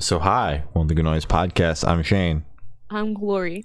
So hi, welcome to Good Noise Podcast. I'm Shane. I'm Glory.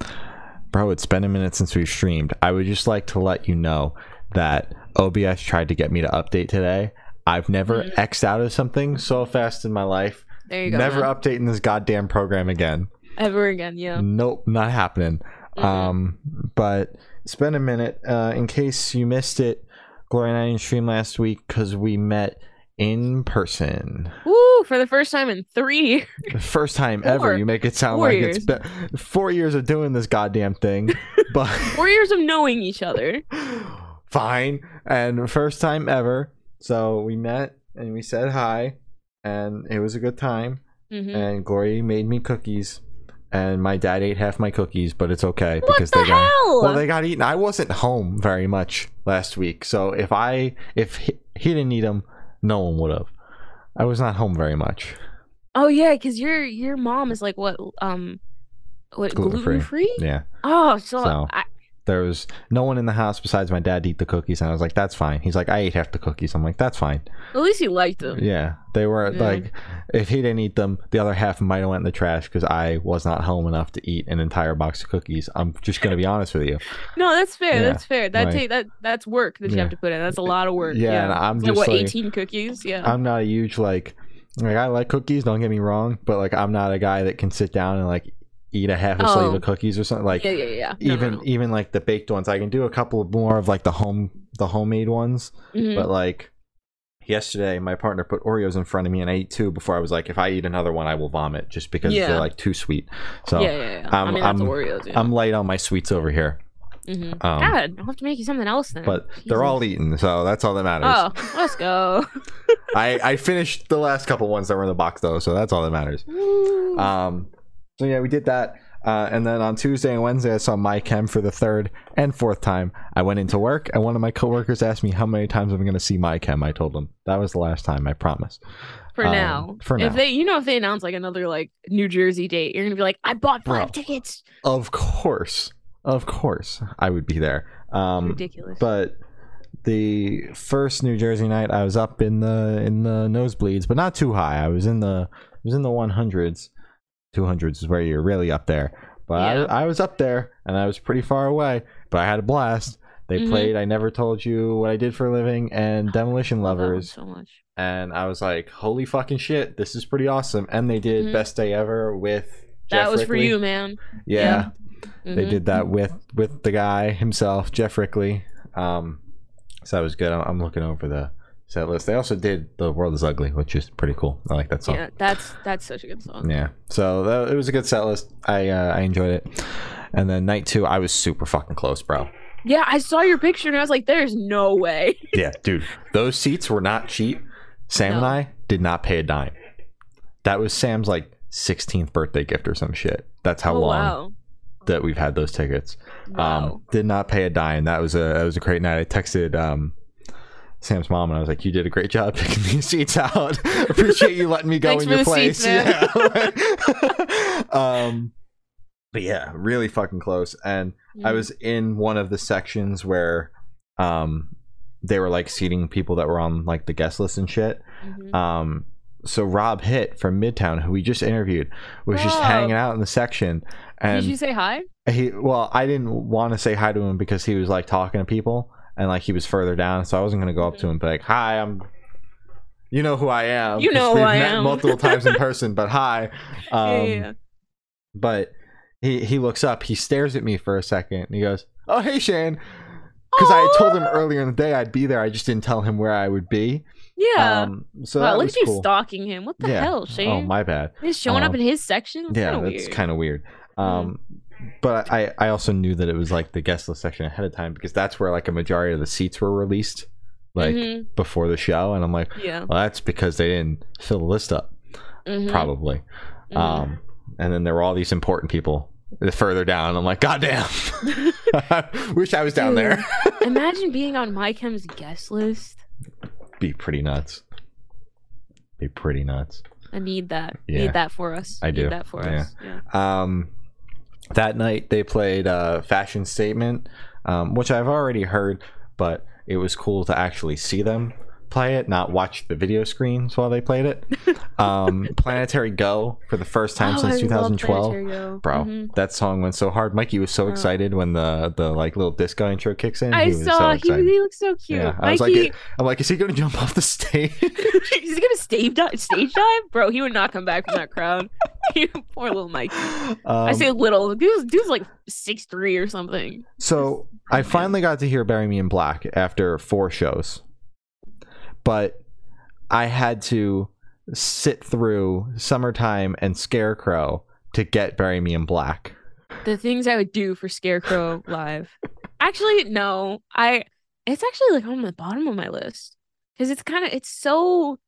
Bro, it's been a minute since we streamed. I would just like to let you know that OBS tried to get me to update today. I've never Mhm. X'd out of something so fast in my life. There you go. Never man. updating this goddamn program again. Ever again, yeah. Nope, not happening. Mhm. Um, but it's been a minute. Uh, in case you missed it, Glory and I didn't stream last week because we met in person. Woo! For the first time in three. years. First time ever. You make it sound Four like it's been four years of doing this goddamn thing. but Four years of knowing each other. fine. And first time ever. So we met and we said hi, and it was a good time. hmm And Glory made me cookies, and my dad ate half my cookies, but it's okay What because the they got hell? well they got eaten. I wasn't home very much last week, so if I if he, he didn't eat them, no one would have. I was not home very much. oh yeah, because your your mom is like what um what Gluten-free. Yeah. Oh, so, So- I, there was no one in the house besides my dad to eat the cookies and i was like that's fine he's like i ate half the cookies i'm like that's fine at least you liked them. yeah they were Yeah. like if he didn't eat them the other half might have went in the trash because i was not home enough to eat an entire box of cookies i'm just gonna be honest with you No, that's fair. Yeah, that's fair. That right. take that that's work that you Yeah. have to put in. That's a lot of work. Yeah, Yeah, and I'm It's like, just what like- eighteen cookies. Yeah. i'm not a huge like like i like cookies don't get me wrong but like i'm not a guy that can sit down and like eat a half a sleeve Oh. of cookies or something like yeah, yeah, yeah. No, even no, no. even like the baked ones i can do a couple more of like the home the homemade ones Mhm. But like yesterday, my partner put Oreos in front of me, and I ate two before I was like, if I eat another one, I will vomit just because Yeah. they're like too sweet. So yeah, yeah, yeah. I I'm- mean, I'm- Oreos. Yeah. I'm light on my sweets over here, hmm um, God, I'll have to make you something else then. but they're all eaten, so that's all that matters. Oh, let's go. I I finished the last couple ones that were in the box though, so that's all that matters. Woo. Um, so yeah, we did that. Uh, and then on Tuesday and Wednesday, I saw my chem for the third and fourth time. I went into work, and one of my coworkers asked me how many times I'm going to see my chem. I told them that was the last time. I promise. for um, now. for now. If they, you know, if they announce like another like New Jersey date, you're gonna be like, I bought Bro. five tickets. Of course, of course, I would be there. Um, Ridiculous. but the first New Jersey night, I was up in the in the nosebleeds, but not too high. I was in the I was in the 100s. 200s is where you're really up there. But Yeah. I, I was up there, and I was pretty far away. But I had a blast. They Mhm. played "I Never Told You What I Did for a Living" and "Demolition Love Lovers," so much. and I was like, "Holy fucking shit, this is pretty awesome!" And they did Mhm. "Best Day Ever" with That Jeff was for you, man. Yeah, Yeah. they Mhm. did that with with the guy himself, Geoff Rickly. Um, so that was good. I'm, I'm looking over the set list. They also did "The World Is Ugly," which is pretty cool. I like that song. Yeah, that's that's such a good song. Yeah. So that, it was a good set list. I uh, I enjoyed it. And then night two, I was super fucking close, bro. Yeah, I saw your picture and I was like, "There's no way." Yeah, dude. Those seats were not cheap. Sam and I did not pay a dime. That was Sam's like 16th birthday gift or some shit. That's how oh, long Wow. that we've had those tickets. Wow. Um, did not pay a dime. That was a that was a great night. I texted um, Sam's mom and I was like, "You did a great job picking these seats out. Appreciate you letting me go in your place." seats, yeah. um, but yeah, really fucking close. And I was in one of the sections where um, they were like seating people that were on like the guest list and shit. Mhm. Um, so Rob Hitt from Midtown, who we just interviewed, was just hanging out in the section. And Did you say hi? he well i didn't want to say hi to him because he was like talking to people and like he was further down so i wasn't going to go up to him and be like hi i'm you know who i am. You know who I met am." multiple times in person but hi. Um yeah, but he he looks up he stares at me for a second and he goes oh hey shane. Because i had told him earlier in the day i'd be there i just didn't tell him where i would be. Yeah. um so wow, look at you cool. stalking him. What the yeah. hell, Shane? oh my bad. He's showing up Um, in his section. That's yeah kinda that's kind of weird. Um but i i also knew that it was like the guest list section ahead of time because that's where like a majority of the seats were released like Mhm. before the show and i'm like Yeah. well that's because they didn't fill the list up Mhm. probably Mhm. um and then there were all these important people further down i'm like god damn wish i was down there Imagine being on my chem's guest list. be pretty nuts be pretty nuts I need that. Yeah. Need that for us. I do. Need that for Yeah. us. Yeah. Um, that night they played uh, Fashion Statement, um, which I've already heard, but it was cool to actually see them play it, not watch the video screens while they played it. Um, Planetary Go for the first time Oh, since I 2012. Planetary Go. Bro, Mhm. that song went so hard. Mikey was so Oh. excited when the the like little disco intro kicks in. I he was so saw he, he looks so cute. Yeah, I was like, I'm like, is he gonna jump off the stage? he's gonna stage dive, stage dive, bro. He would not come back from that crowd. Poor little Mikey. I Um, say little. Dude's, dude's like six three or something. So I finally got to hear "Bury Me in Black" after four shows, but I had to sit through "Summertime" and "Scarecrow" to get "Bury Me in Black." The things I would do for Scarecrow live. Actually, no. I. It's actually like on the bottom of my list because it's kind of it's so.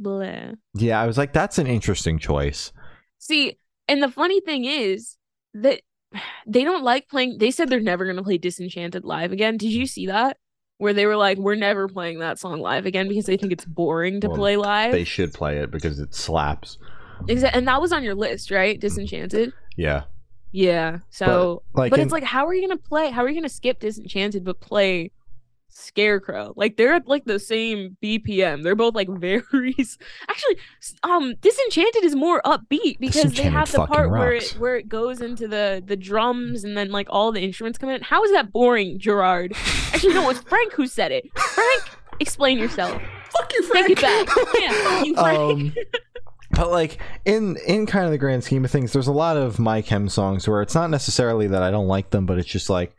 Bleh. Yeah, I was like, "That's an interesting choice." See, and the funny thing is that they don't like playing. They said they're never going to play Disenchanted live again. Did you mm. see that? Where they were like, we're never playing that song live again because they think it's boring to Well, play live. They should play it because it slaps. Exa- and that was on your list, right? Disenchanted. Yeah, Yeah. So, like, but in- it's like, how are you going to play? How are you going to skip Disenchanted but play Scarecrow? Like they're at like the same BPM. They're both like very. Actually, um, Disenchanted is more upbeat because they have the fucking part where it where it goes into the the drums and then like all the instruments come in. How is that boring, Gerard? Actually, no, it's Frank who said it. Frank, explain yourself. fuck you, Take it back. Yeah, you Frank. um, but like in in kind of the grand scheme of things, there's a lot of my chem songs where it's not necessarily that I don't like them, but it's just like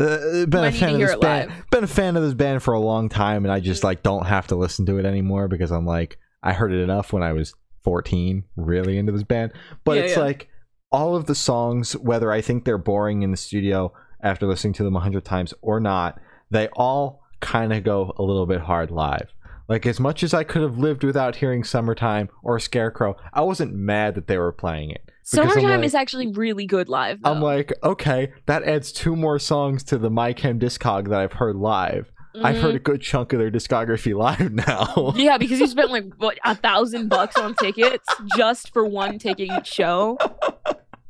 uh, been a fan of this band, live. been a fan of this band for a long time, and I just like don't have to listen to it anymore because I'm like I heard it enough when I was 14, really into this band. But Yeah, it's yeah. like all of the songs, whether I think they're boring in the studio after listening to them a hundred times or not, they all kind of go a little bit hard live. Like as much as I could have lived without hearing "Summertime" or "Scarecrow," I wasn't mad that they were playing it. Summertime like- is actually really good live. I'm like, okay, that adds two more songs to the My Chem discog that I've heard live. I've Mhm. heard a good chunk of their discography live now. Yeah, because you spent like what a thousand bucks on tickets just for one ticket each show.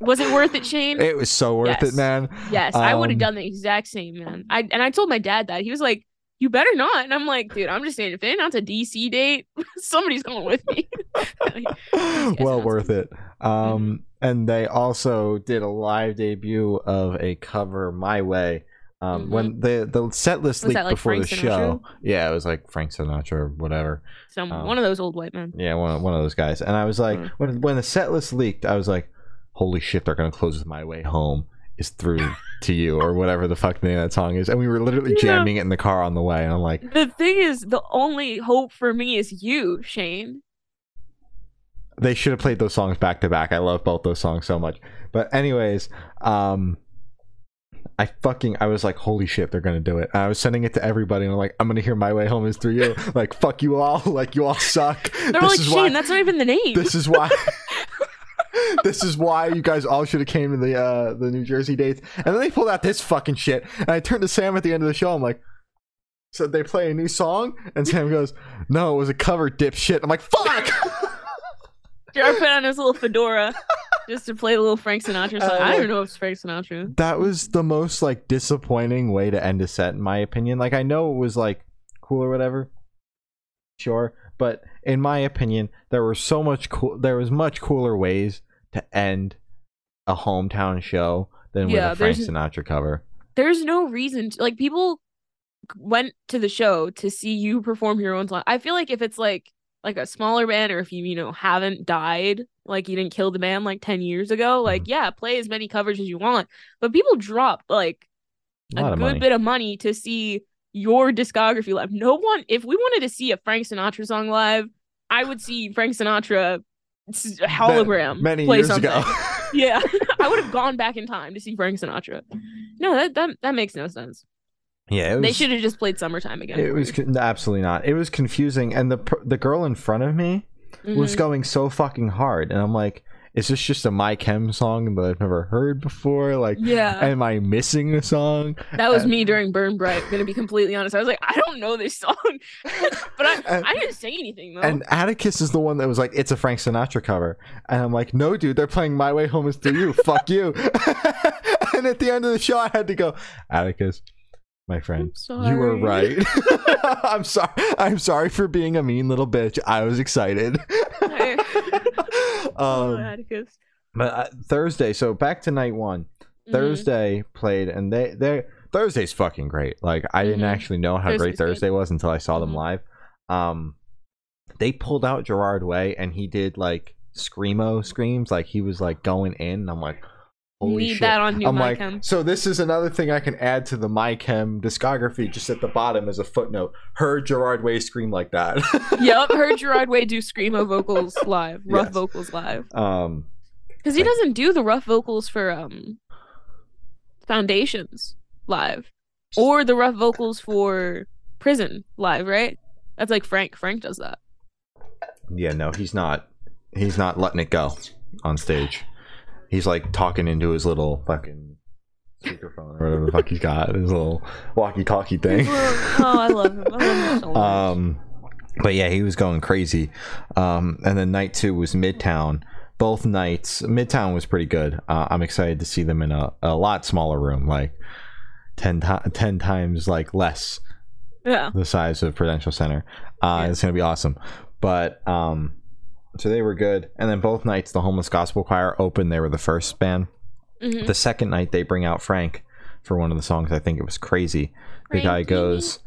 Was it worth it, Shane? it was so worth Yes. it, man. yes, I would have um, done the exact same, man. I and I told my dad that he was like, "You better not," and I'm like, "Dude, I'm just saying, if they announce a DC date, somebody's going with me." well worth it. Um, and they also did a live debut of a cover "My Way." Um, when the the set list Mm-hmm. Leaked like, before the Frank show, yeah, it was like Frank Sinatra or whatever. Some Um, one of those old white men. Yeah, one of, one of those guys. And I was like, Mm. when when the set list leaked, I was like, holy shit, they're gonna close with "My Way Home" is through to you or whatever the fuck the name of that song is. And we were literally Yeah. jamming it in the car on the way. And I'm like, The thing is, the only hope for me is you, Shane. they should have played those songs back to back. I love both those songs so much. But anyways, um I fucking I was like, holy shit, they're gonna do it. And I was sending it to everybody and I'm like, I'm gonna hear my way home is through you. like, fuck you all, like you all suck. They're like, Shane, that's not even the name. this is why this is why you guys all should have came to the uh the New Jersey dates. And then they pulled out this fucking shit. And I turned to Sam at the end of the show, I'm like, so they play a new song? And Sam goes, No, it was a cover dipshit. I'm like, fuck Jared put on his little fedora just to play the little Frank Sinatra song. Uh, I don't know if it's Frank Sinatra. that was the most like disappointing way to end a set in my opinion like i know it was like cool or whatever sure but in my opinion there were so much cool there was much cooler ways to end a hometown show than Yeah, with a frank sinatra cover There's no reason to like people went to the show to see you perform your own song. I feel like if it's like like a smaller band or if you you know haven't died like you didn't kill the band like 10 years ago like Mm-hmm. yeah play as many covers as you want but people drop like a a, good money bit of money to see your discography live. No one if we wanted to see a frank sinatra song live i would see frank sinatra hologram many play years something. ago. Yeah. I would have gone back in time to see frank sinatra. No that that, that makes no sense. Yeah was they should have just played summertime again. It was con- absolutely not. It was confusing and the the girl in front of me was Mhm. going so fucking hard and i'm like is this just a my chem song that i've never heard before? Like yeah. am i missing a song? That was and- me during burn bright gonna be completely honest. I was like i don't know this song. But I, And- I didn't say anything though. and atticus is the one that was like it's a frank sinatra cover. And i'm like no dude they're playing my way home is through you. Fuck you. And at the end of the show i had to go atticus my friend. You were right. I'm sorry. I'm sorry for being a mean little bitch. I was excited. um, but uh, Thursday. So back to night one. Mhm. Thursday played, and they they Thursday's fucking great. Like I didn't Mhm. actually know how great Thursday's good. Thursday was until I saw them Mhm. live. Um, they pulled out Gerard Way, and he did like screamo screams, like he was like going in. And I'm like, holy Need shit! that on new I'm like, Mychem. so this is another thing I can add to the MyChem discography, just at the bottom as a footnote. Heard Gerard Way scream like that. yep, heard Gerard Way do screamo vocals live, rough Yes. vocals live. um, Because he doesn't do the rough vocals for um Foundations live, or the rough vocals for Prison live, right? That's like Frank. Frank does that. yeah, no, he's not. He's not letting it go on stage. He's like talking into his little fucking speakerphone or whatever the fuck he's got, his little walkie-talkie thing. oh, I love him. I love him so much. Um, but yeah, he was going crazy. Um, and then night two was Midtown. Both nights, Midtown was pretty good. Uh, I'm excited to see them in a, a lot smaller room, like 10, ti 10 times like less yeah. the size of Prudential Center. Uh, Yeah. It's gonna be awesome. But um, so they were good. And then both nights, the Homeless Gospel Choir opened. They were the first band. Mhm. The second night, they bring out Frank for one of the songs. I think it was crazy. The guy goes,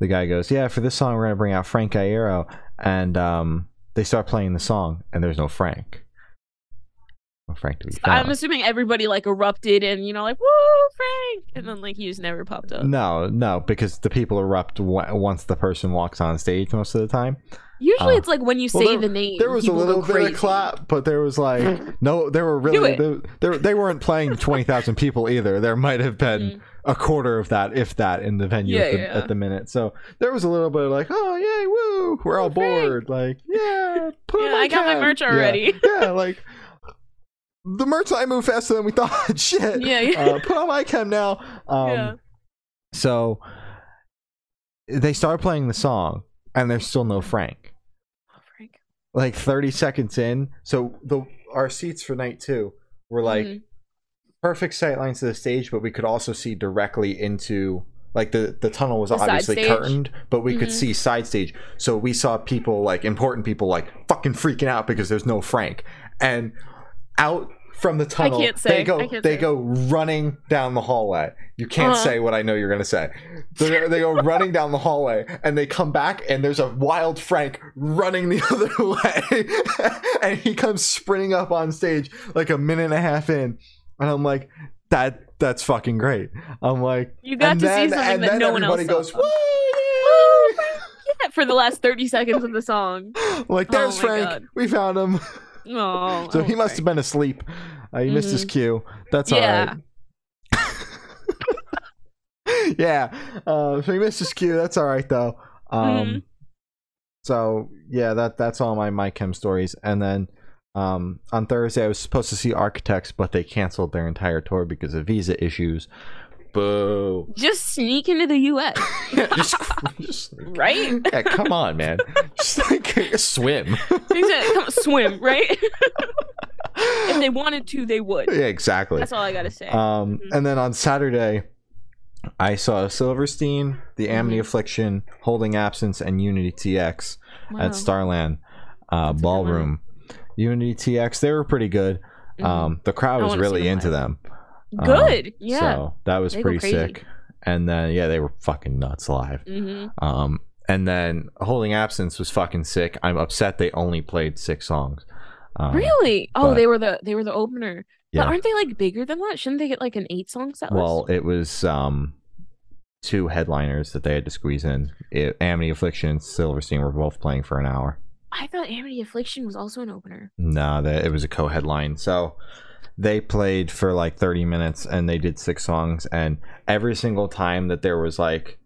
the guy goes, yeah, for this song we're gonna bring out Frank Iero, and um, they start playing the song, and there's no Frank. No Frank to be found. I'm assuming everybody like erupted and you know like woo Frank, and then like he just never popped up. no, no, because the people erupt w- once the person walks on stage most of the time. Usually Uh, it's like when you well, say there- the name. There was a little bit crazy. of clap, but there was like no. There were really Do they, they, they weren't playing twenty thousand people either. There might have been Mhm. a quarter of that, if that, in the venue Yeah, at, the, yeah. at the minute. So there was a little bit of like, oh yay, woo, we're all Oh, Frank. bored. Like, yeah, put on Yeah, I got my cam. merch Yeah, already. Yeah, like the merch line moved faster than we thought. Shit. Yeah, yeah. Uh, put on my cam now. Um, Yeah. So they start playing the song, and there's still no Frank Oh, Frank. like 30 seconds in so the our seats for night two were like Mhm. perfect sight lines to the stage but we could also see directly into like the the tunnel was The obviously curtained but we could Mhm. see side stage so we saw people like important people like fucking freaking out because there's no frank and out from the tunnel can't they go I can't they say. go running down the hallway you can't Uh-huh. say what i know you're gonna say they, they go running down the hallway and they come back and there's a wild frank running the other way and he comes sprinting up on stage like a minute and a half in and i'm like that that's fucking great i'm like You got to then, see something and that then no one else goes saw. Woo! Yeah, for the last 30 seconds of the song. like Oh there's my frank God. we found him Oh, so he must have been asleep. Uh, he missed his cue. That's Yeah. all right. Yeah. Uh, so he missed his cue. That's all right though. Um Mhm. so yeah that that's all my my chem stories. And then um on thursday i was supposed to see architects but they canceled their entire tour because of visa issues boo Just sneak into the U.S. just, just right? yeah, come on man just like swim said, Come swim, right? if they wanted to, they would. yeah exactly That's all I gotta say. Um, Mhm. and then on Saturday, I saw Silverstein, The Amity Mhm. Affliction, Holding Absence, and Unity TX Wow. at Starland uh, That's a good Ballroom. Unity TX, they were pretty good. Mhm. Um, the crowd was really into them. Good. yeah. So that was They pretty sick. And then yeah, they were fucking nuts live. hmm Um, and then Holding Absence was fucking sick. I'm upset they only played six songs. Um, really? Oh, but- they were the they were the opener. Yeah. But aren't they like bigger than that? Shouldn't they get like an eight song set Well, list? it was um two headliners that they had to squeeze in. It, Amity Affliction and Silverstein were both playing for an hour. I thought Amity Affliction was also an opener. No, that it was a co-headline. So they played for like 30 minutes and they did six songs and every single time that there was like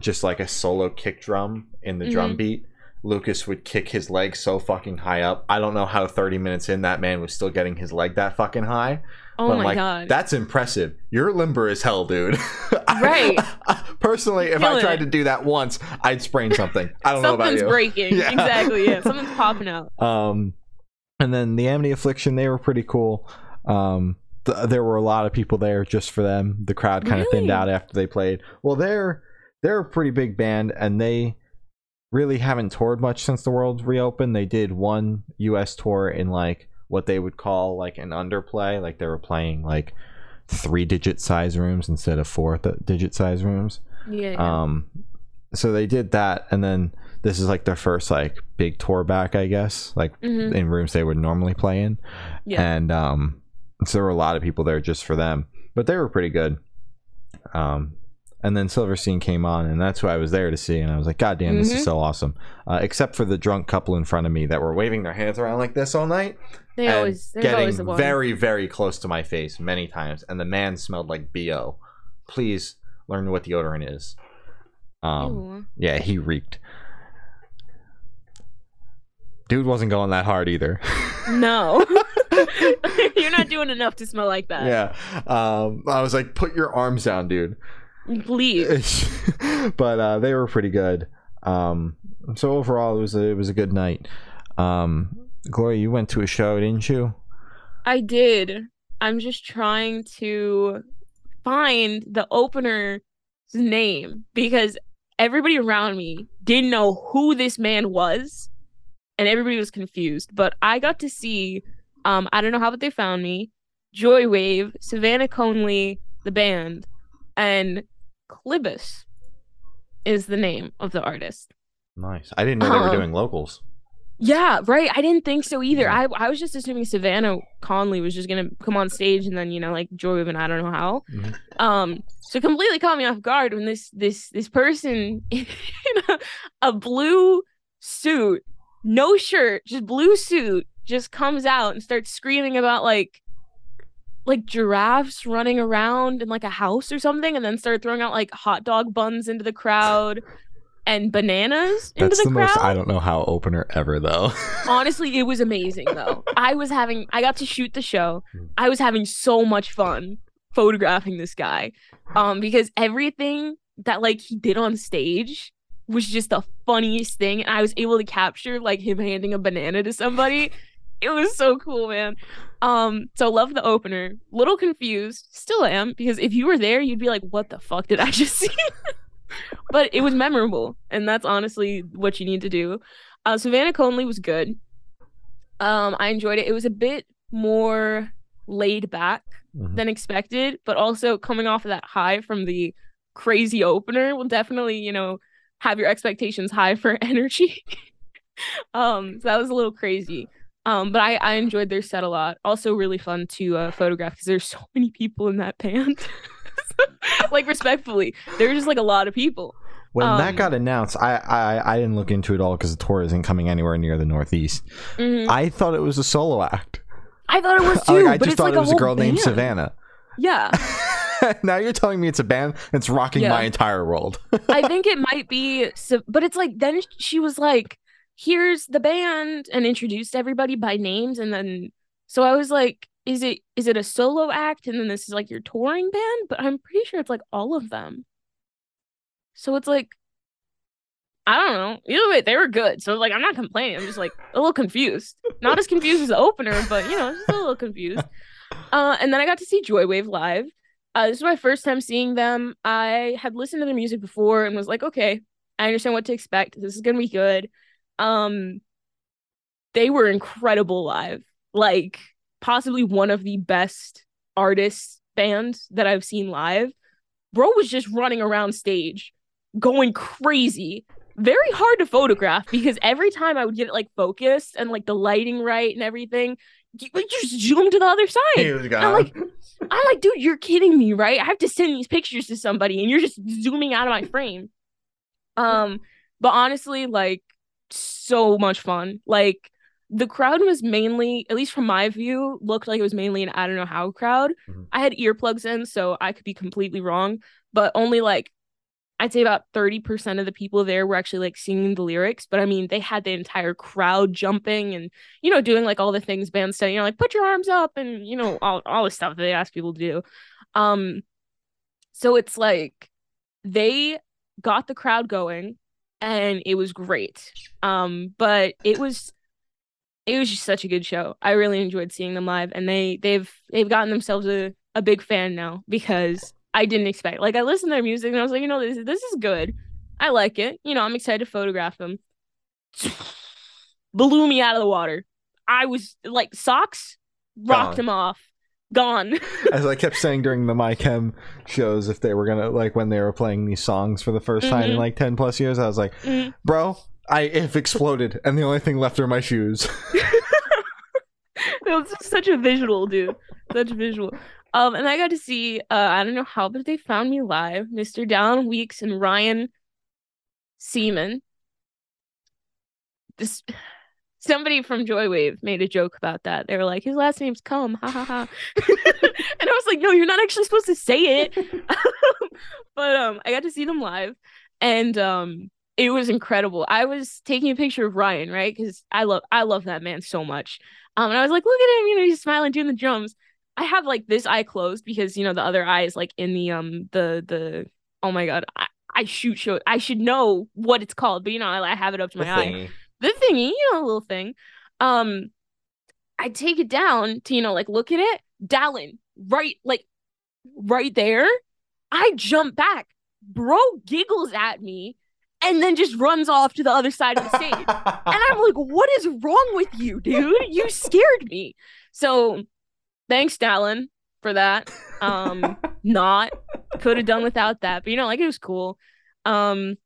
just like a solo kick drum in the drum Mhm. beat lucas would kick his leg so fucking high up i don't know how 30 minutes in that man was still getting his leg that fucking high Oh But my like, god. That's impressive. You're limber as hell, dude. Right. Personally, if I tried it. to do that once, I'd sprain something. I don't know about you. Something's breaking. Yeah. Exactly. Yeah. Something's popping out. Um, and then the Amity Affliction, they were pretty cool. Um, th- there were a lot of people there just for them. The crowd kind of thinned out after they played. Well, they're they're a pretty big band, and they really haven't toured much since the world reopened. They did one U.S. tour in like what they would call like an underplay, like they were playing like three digit size rooms instead of four th- digit size rooms. Yeah. yeah. Um, so they did that, and then this is like their first like big tour back, I guess, like Mhm. in rooms they would normally play in, Yeah. and um, so there were a lot of people there just for them, but they were pretty good. Um, and then Silverstein came on, and that's who I was there to see, and I was like, God damn, this Mhm. is so awesome. Uh, except for the drunk couple in front of me that were waving their hands around like this all night, They and always there's always the getting very, very close to my face many times, and the man smelled like bo. Please learn what deodorant is. Um, Ew. yeah, he reeked. Dude wasn't going that hard either. No. You're not doing enough to smell like that. yeah. Um, I was like, put your arms down, dude. Please. but uh, they were pretty good. Um, so overall, it was a, it was a good night. Um, Gloria, you went to a show, didn't you? I did. I'm just trying to find the opener's name because everybody around me didn't know who this man was and everybody was confused. But I got to see um I don't know how but they found me, Joywave, Savannah Conley, the band, and Clibus is the name of the artist. Nice. I didn't know they were Um, doing locals. Yeah, right. I didn't think so either. Yeah. I I was just assuming Savannah Conley was just gonna come on stage and then you know like Joy and I don't know how. Mhm. Um, so completely caught me off guard when this this this person in a, a blue suit, no shirt, just blue suit, just comes out and starts screaming about like like giraffes running around in like a house or something, and then started throwing out like hot dog buns into the crowd and bananas into the crowd. That's the, the, crowd. most I don't know how opener ever though. Honestly, it was amazing though. I was having I got to shoot the show. I was having so much fun photographing this guy. Um because everything that like he did on stage was just the funniest thing and I was able to capture like him handing a banana to somebody. It was so cool, man. Um so love the opener. Little confused, still am because if you were there you'd be like what the fuck did I just see? but it was memorable and that's honestly what you need to do. Uh, Savannah Conley was good. Um, I enjoyed it. It was a bit more laid back Mhm. than expected, but also coming off of that high from the crazy opener will definitely, you know, have your expectations high for energy. um, so that was a little crazy. Um, but I, I enjoyed their set a lot. Also, really fun to uh, photograph because there's so many people in that band. like respectfully, there's just like a lot of people. When that Um, got announced, I, I I didn't look into it all because the tour isn't coming anywhere near the Northeast. Mhm. I thought it was a solo act. I thought it was Like, too. I but just it's thought like it was a whole girl named. Savannah. Yeah. now you're telling me it's a band that's rocking Yeah. my entire world. I think it might be, but it's like then she was like, "Here's the band," and introduced everybody by names, and then so I was like, "Is it is it a solo act?" And then this is like your touring band, but I'm pretty sure it's like all of them. So it's like, I don't know. Either way, they were good. So like, I'm not complaining. I'm just like a little confused. Not as confused as the opener, but you know, just a little confused. Uh, and then I got to see Joywave live. Uh, this is my first time seeing them. I had listened to their music before and was like, okay, I understand what to expect. This is gonna be good. Um, they were incredible live. Like possibly one of the best artists bands that I've seen live. Bro was just running around stage, going crazy. Very hard to photograph because every time I would get it like focused and like the lighting right and everything, you, you just zoom to the other side. I'm like, I'm like, dude, you're kidding me, right? I have to send these pictures to somebody, and you're just zooming out of my frame. Um, but honestly, like, so much fun. Like, the crowd was mainly, at least from my view, looked like it was mainly an I don't know how crowd. Mhm. I had earplugs in, so I could be completely wrong, but only like I'd say about 30% of the people there were actually like singing the lyrics. But I mean, they had the entire crowd jumping and, you know, doing like all the things bands say, you know, like put your arms up and, you know, all, all the stuff that they ask people to do. Um, so it's like they got the crowd going and it was great. Um, but it was it was just such a good show. I really enjoyed seeing them live, and they they've they've gotten themselves a, a big fan now because I didn't expect. Like I listened to their music and I was like, you know, this this is good. I like it. You know, I'm excited to photograph them. Blew me out of the water. I was like socks, rocked Gone. them off, gone. As I kept saying during the My Chem shows, if they were gonna like when they were playing these songs for the 1st time in Mhm. like ten plus years, I was like, Mm. bro, I if exploded, and the only thing left are my shoes. it was just such a visual, dude. Such a visual. Um, and I got to see uh I don't know how, but they found me live, Mr. Dallin Weeks and Ryan Seaman. This somebody from Joywave made a joke about that. They were like, his last name's Cum, ha ha ha. and I was like, no, you're not actually supposed to say it. but um I got to see them live and um it was incredible. I was taking a picture of Ryan, right? Because I love I love that man so much. Um, and I was like, look at him, you know, he's smiling doing the drums. I have like this eye closed because you know the other eye is like in the um the the oh my god I, I shoot show I should know what it's called but you know I, I have it up to my eye. the thingy you know little thing. Um I take it down to you know like look at it Dallin right like right there. I jump back bro giggles at me and then just runs off to the other side of the stage. And I'm like, what is wrong with you, dude? You scared me. So thanks, Dallin, for that. Um, not could have done without that, but you know, like it was cool. Um,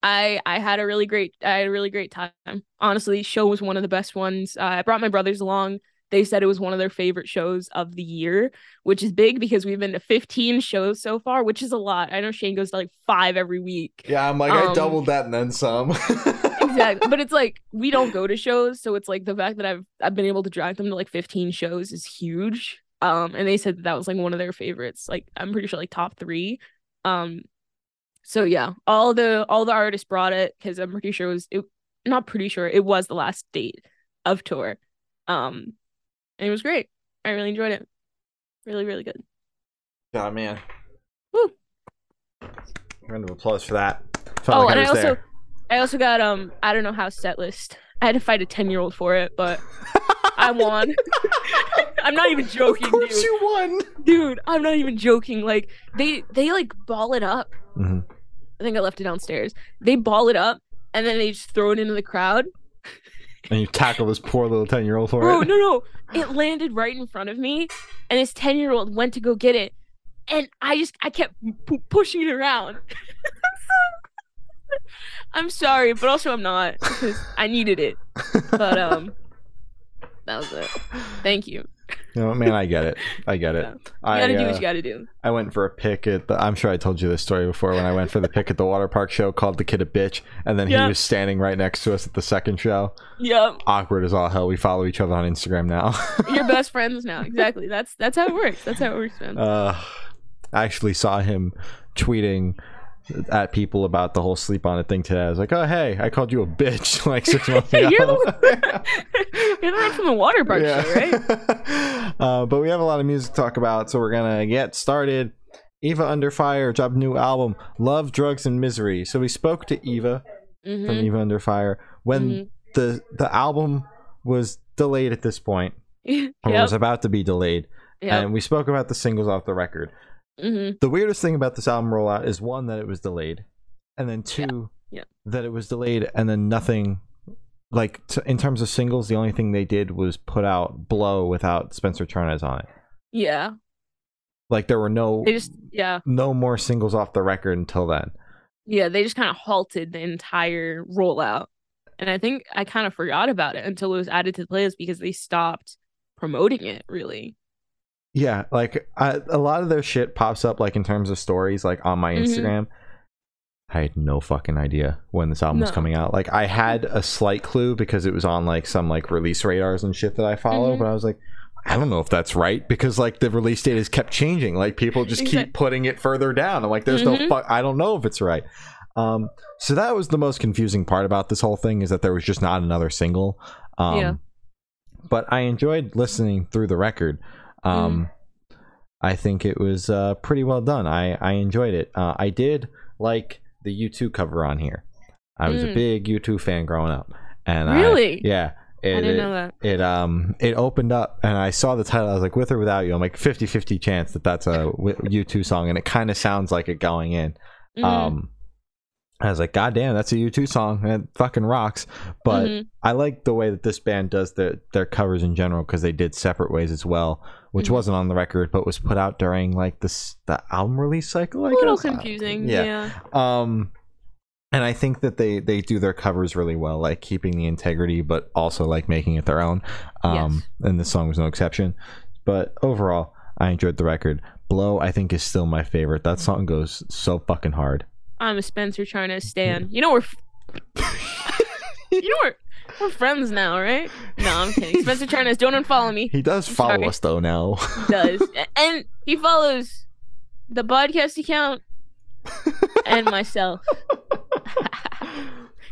I I had a really great I had a really great time. Honestly, show was one of the best ones. Uh, I brought my brothers along. They said it was one of their favorite shows of the year, which is big because we've been to 15 shows so far, which is a lot. I know Shane goes to like five every week yeah, I'm like I Um, doubled that and then some. exactly but it's like we don't go to shows so it's like the fact that i've i've been able to drag them to like 15 shows is huge um and they said that that was like one of their favorites like i'm pretty sure like top three um so yeah all the all the artists brought it because i'm pretty sure it was it not pretty sure it was the last date of tour um and it was great i really enjoyed it really really good Yeah, man. Woo. Round of applause for that. Felt oh like and i was also there. I also got um i don't know how set list i had to fight a 10 year old for it but I won. I'm not even joking, Of course dude. you won. Dude, I'm not even joking. Like they they like ball it up. Mhm. I think I left it downstairs. They ball it up and then they just throw it into the crowd. And you tackle this poor little ten year old for Bro, it. no, no. It landed right in front of me, and this 10 year old went to go get it. And I just, I kept pu- pushing it around. I'm sorry, but also I'm not because I needed it. But, um, that was it. Thank you. No, man, I get it. I get it. Yeah. You I gotta do uh, what you gotta do. I went for a pick at the. I'm sure I told you this story before. When I went for the pick at the water park show, called the kid a bitch, and then he was standing right next to us at the second show. Yep. Awkward as all hell. We follow each other on Instagram now. You're best friends now. Exactly. That's that's how it works. That's how it works, man. uh, I actually saw him tweeting at people about the whole sleep on it thing today. I was like, "Oh hey, I called you a bitch like six months ago." You're the one- You're the one from the water park show, right? uh, but we have a lot of music to talk about, so we're gonna get started. Eva Under Fire dropped a new album, Love, Drugs, and Misery. So we spoke to Eva from Mhm. Eva Under Fire when Mhm. the the album was delayed at this point, or was about to be delayed, Yep. and we spoke about the singles off the record. Mhm. The weirdest thing about this album rollout is one that it was delayed, and then two Yeah. that it was delayed, and then nothing. Like t- in terms of singles, the only thing they did was put out "Blow" without Spencer Charnas on it. Yeah. Like there were no They just yeah. no more singles off the record until then. Yeah, they just kind of halted the entire rollout. And I think I kind of forgot about it until it was added to the playlist because they stopped promoting it really. Yeah, like I, a lot of their shit pops up like in terms of stories, like on my Mhm. Instagram. I had no fucking idea when this album was coming out. Like I had a slight clue because it was on like some like release radars and shit that I follow, Mhm. but I was like, I don't know if that's right because like the release date has kept changing. Like people just Exact- keep putting it further down. I'm like, there's no Mhm. fuck. I don't know if it's right. Um, so that was the most confusing part about this whole thing is that there was just not another single. Um, Yeah. But I enjoyed listening through the record. Um, I think it was uh, pretty well done. I I enjoyed it. Uh, I did like the U2 cover on here. I was a Mm. big U2 fan growing up, and I- Really? yeah, It, I didn't it- know that. it um it opened up and i saw the title i was like with or without you i'm like 50 50 chance that that's a wi- u2 song and it kind of sounds like it going in Mhm, um i was like god damn that's a u2 song and it fucking rocks but mhm. i like the way that this band does their their covers in general because they did separate ways as well which Mhm. wasn't on the record but was put out during like this the album release cycle I a little guess. Confusing. yeah. Yeah. um and i think that they they do their covers really well like keeping the integrity but also like making it their own um and this song was no exception but overall i enjoyed the record blow i think is still my favorite that song goes so fucking hard I'm a Spencer trying to stand. You know we're f- you know we're we're friends now, right? No, I'm kidding. Spencer Charnas, don't unfollow me. he does I'm follow sorry. us though now He does, and he follows the podcast account and myself.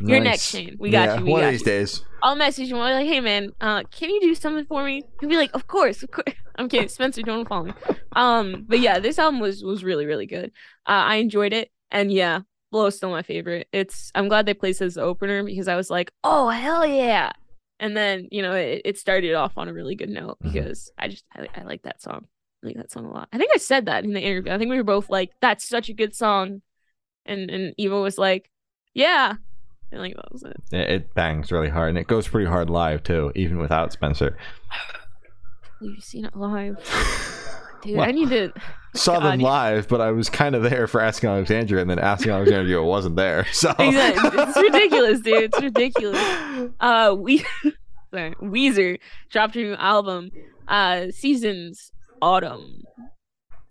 You're next, Shane. We got Yeah, you. We one got of these you. days I'll message him. I'll be like, "Hey, man, uh, can you do something for me?" He'll be like, "Of course, of course." I'm kidding, Spencer. Don't follow me. Um, but yeah, this album was was really really good. Uh, I enjoyed it, and yeah, Blow is still my favorite. It's I'm glad they placed it as the opener because I was like, "Oh hell yeah!" And then you know it, it started off on a really good note Mhm. because I just I, I like that song. I like that song a lot. I think I said that in the interview. I think we were both like, "That's such a good song," and and Eva was like, "Yeah." And like that was it. it, it bangs really hard and it goes pretty hard live too even without spencer You've seen it live. Dude, Well, I need to. saw them live but i was kind of there for asking alexandria and then asking alexandria it wasn't there so Exactly. It's ridiculous, dude. It's ridiculous. Uh, we, sorry, Weezer dropped a new album. Uh, Seasons Autumn.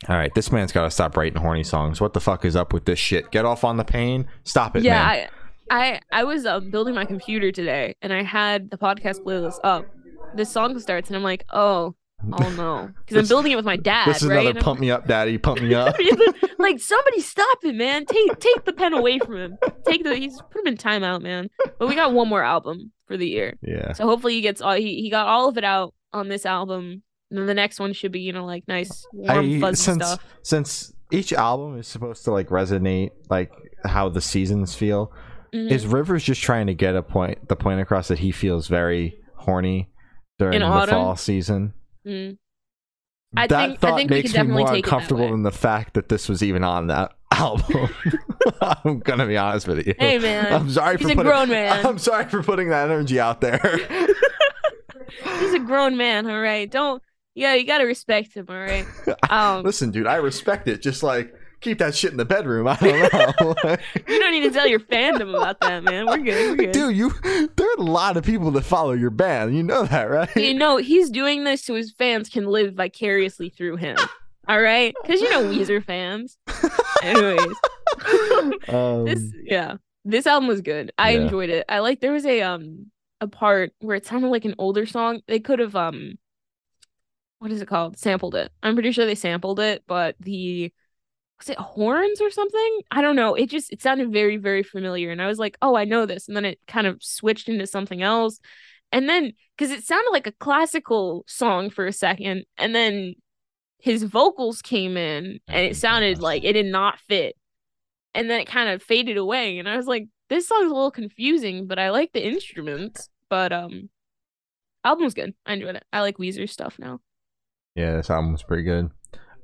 All right, this man's got to stop writing horny songs. What the fuck is up with this shit? Get off on the pain. Stop it, yeah, man. I, I, I was um, building my computer today, and I had the podcast playlist up. This song starts, and I'm like, oh, oh no, because I'm building it with my dad, this is right? another pump me up, daddy. Pump me up. like somebody stop him, man. Take take the pen away from him. Take the he's put him in timeout, man. But we got one more album for the year. yeah. So hopefully he gets all he, he got all of it out on this album. And then the next one should be, you know, like nice warm I, fuzzy since stuff. since each album is supposed to like resonate like how the seasons feel, Mhm. is Rivers just trying to get a point the point across that he feels very horny during In the autumn? fall season? Mm. I that think- I thought think we makes me definitely more take it that uncomfortable than the fact that this was even on that album. I'm gonna be honest with you. Hey man, I'm sorry he's for a putting, grown man. I'm sorry for putting that energy out there. he's a grown man. All right, don't yeah, you gotta respect him. All right. Um, Listen, dude, I respect it. Just like keep that shit in the bedroom. I don't know. you don't need to tell your fandom about that, man. We're good. We're good. dude, you there are a lot of people that follow your band. You know that, right? You know, he's doing this so his fans can live vicariously through him. All right, because you know Weezer fans. Anyways, um, this yeah, this album was good. I Yeah. enjoyed it. I like there was a um a part where it sounded like an older song. They could have um what is it called? Sampled it. I'm pretty sure they sampled it, but the was it horns or something? I don't know. It just it sounded very very familiar, and I was like, oh, I know this, and then it kind of switched into something else, and then because it sounded like a classical song for a second, and then his vocals came in, and it sounded like it did not fit, and then it kind of faded away, and I was like, this song's a little confusing, but I like the instruments, but um. Album's good. I enjoyed it. I like Weezer stuff now. yeah, this album was pretty good.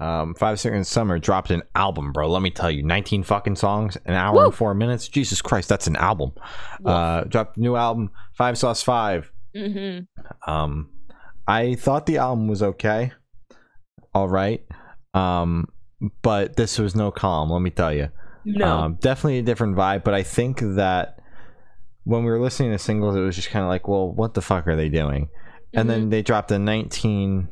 Um, Five Seconds Summer dropped an album, bro. Let me tell you, 19 fucking songs, an hour Woo! and four minutes. Jesus Christ, that's an album. Uh, dropped a new album, Five Sauce Five. mm-hmm. Um, I thought the album was okay, all right. Um, but this was no calm. Let me tell you. No. Um, definitely a different vibe, but I think that when we were listening to singles, it was just kind of like, well, what the fuck are they doing? And Mm-hmm. then they dropped a 19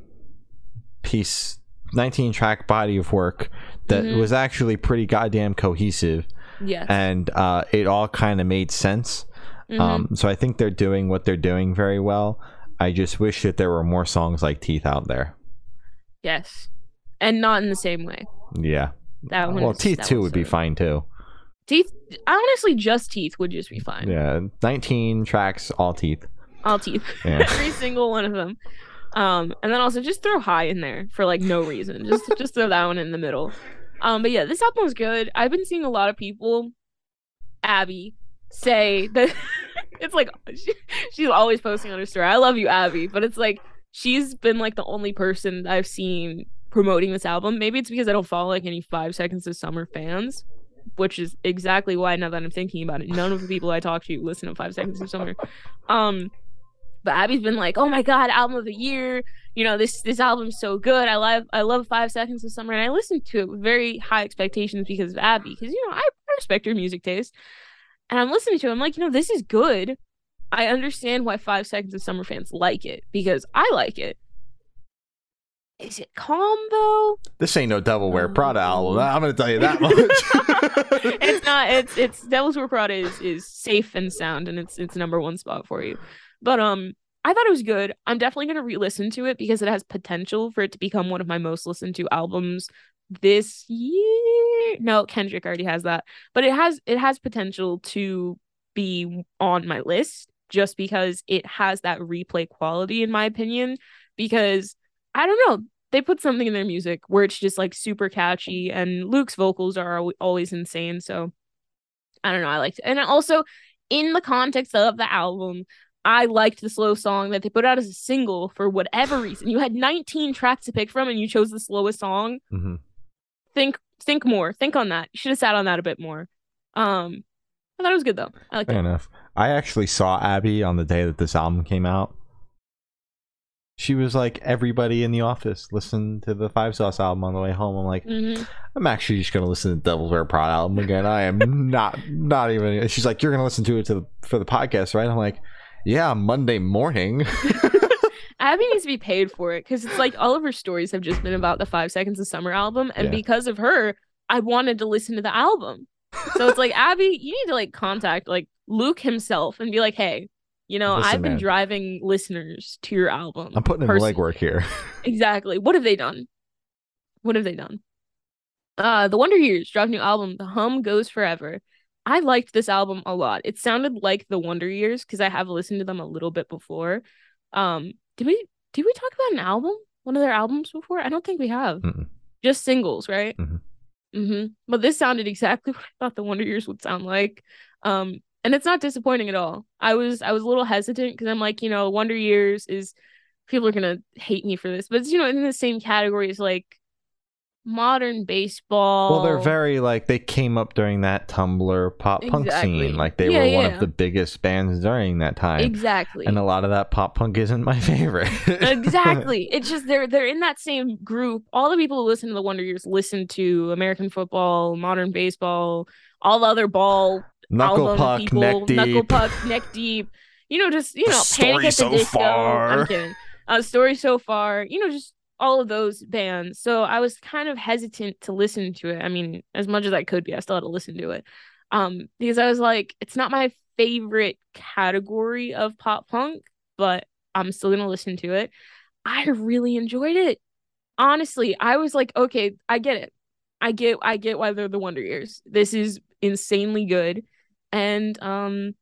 piece, 19 track body of work that Mhm. was actually pretty goddamn cohesive, yes. and uh, it all kind of made sense. Mhm. Um, so I think they're doing what they're doing very well. I just wish that there were more songs like Teeth out there. yes. And not in the same way. Yeah. That one. Well, was- Teeth that 2 would be fine too. Teeth. Honestly, just teeth would just be fine. Yeah. 19 tracks, all teeth. All teeth. Yeah. Every single one of them. Um, and then also just throw high in there for like no reason. Just just throw that one in the middle. Um, but yeah, this album was good. I've been seeing a lot of people, Abby, say that it's like she, she's always posting on her story. I love you, Abby, but it's like she's been like the only person I've seen promoting this album. Maybe it's because I don't follow like any Five Seconds of Summer fans, which is exactly why now that I'm thinking about it, none of the people I talk to listen to Five Seconds of Summer. Um, but Abby's been like, "Oh my god, album of the year! You know this this album's so good. I love I love Five Seconds of Summer, and I listened to it with very high expectations because of Abby, because you know I respect her music taste, and I'm listening to it. I'm like, you know, this is good. I understand why Five Seconds of Summer fans like it because I like it. Is it calm though? This ain't no Devil Wear Prada oh. album. Oh. I'm gonna tell you that much. it's not. It's it's Devil's Wear Prada is is safe and sound, and it's it's number one spot for you. But um, I thought it was good. I'm definitely gonna re-listen to it because it has potential for it to become one of my most listened to albums this year. No, Kendrick already has that, but it has it has potential to be on my list just because it has that replay quality, in my opinion. Because I don't know, they put something in their music where it's just like super catchy, and Luke's vocals are always insane. So I don't know, I liked it, and also in the context of the album. I liked the slow song that they put out as a single for whatever reason. You had 19 tracks to pick from and you chose the slowest song. Mhm. Think think more. Think on that. You should have sat on that a bit more. Um I thought it was good though. I liked Fair it. enough. I actually saw Abby on the day that this album came out. She was like, everybody in the office listened to the Five Sauce album on the way home. I'm like, hmm I'm actually just gonna listen to Devil Wears Prada album again. I am not, not even. She's like, you're gonna listen to it to the, for the podcast, right? I'm like, yeah, Monday morning. Abby needs to be paid for it because it's like all of her stories have just been about the Five Seconds of Summer album, and Yeah. because of her, I wanted to listen to the album. So it's like Abby, you need to like contact like Luke himself and be like, hey, you know, Listen, I've been man. driving listeners to your album. I'm putting in legwork here. Exactly. What have they done? What have they done? Uh The Wonder Years dropped new album, The Hum Goes Forever. I liked this album a lot. It sounded like The Wonder Years because I have listened to them a little bit before. Um did we did we talk about an album? One of their albums before? I don't think we have. Mm-mm. Just singles, right? Mhm. Mm-hmm. But this sounded exactly what I thought The Wonder Years would sound like. Um and it's not disappointing at all. I was I was a little hesitant because I'm like, you know, Wonder Years is people are gonna hate me for this, but it's you know in the same category as like modern baseball. Well, they're very like they came up during that Tumblr pop punk Exactly. scene. Like they Yeah, were one of the biggest bands during that time. exactly And a lot of that pop punk isn't my favorite. exactly. It's just they're they're in that same group. All the people who listen to the Wonder Years listen to American football, modern baseball, all the other ball Knuckle puck, people, neck deep. knuckle puck, neck deep. You know, just you know, Story Panic at the So Disco. Far. I'm kidding. Uh, story so far. You know, just all of those bands. So I was kind of hesitant to listen to it. I mean, as much as I could be, I still had to listen to it. Um, because I was like, it's not my favorite category of pop punk, but I'm still gonna listen to it. I really enjoyed it. Honestly, I was like, okay, I get it. I get I get why they're the Wonder Years. This is insanely good. And um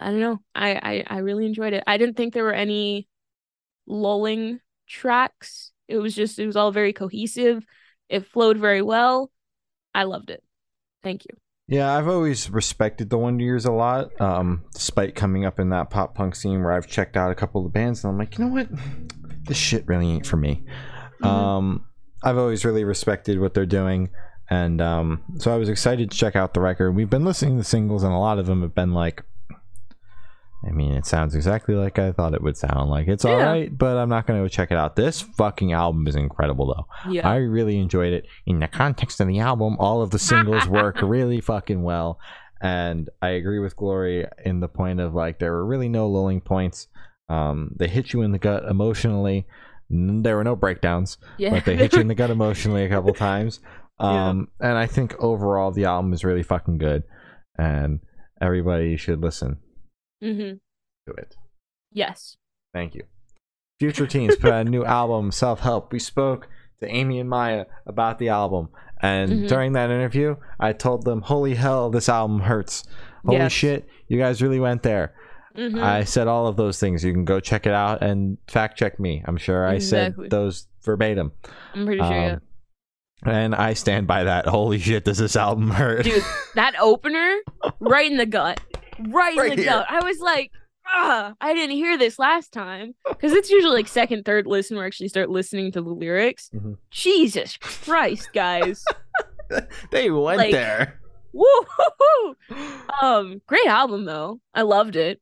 I don't know. I, I I really enjoyed it. I didn't think there were any lulling tracks. It was just it was all very cohesive. It flowed very well. I loved it. Thank you. Yeah, I've always respected the Wonder Years a lot, um, despite coming up in that pop punk scene where I've checked out a couple of the bands and I'm like, you know what, this shit really ain't for me. Mhm. Um, I've always really respected what they're doing, and um, so I was excited to check out the record. We've been listening to singles, and a lot of them have been like, I mean, it sounds exactly like I thought it would sound. Like it's all Yeah. right, but I'm not going to go check it out. This fucking album is incredible, though. Yeah. I really enjoyed it. In the context of the album, all of the singles work really fucking well. And I agree with Glory in the point of like there were really no lulling points. Um, they hit you in the gut emotionally. There were no breakdowns, yeah. but they hit you in the gut emotionally a couple times. Yeah. Um, and I think overall the album is really fucking good, and everybody should listen hmm to it. Yes. Thank you. Future Teens put out a new album, Self Help. We spoke to Amy and Maya about the album. And Mhm. during that interview, I told them, Holy hell, this album hurts. Holy Yes. shit, you guys really went there. Mhm. I said all of those things. You can go check it out and fact check me. I'm sure I Exactly. said those verbatim. I'm pretty sure. yeah. Um, And I stand by that. Holy shit, does this album hurt? Dude, that opener, right in the gut. right, Right in the here. gut. I was like, ah, I didn't hear this last time because it's usually like second, third listen where I actually start listening to the lyrics. Mhm. Jesus Christ, guys! They went Like- there. Woo! Um, great album though. I loved it.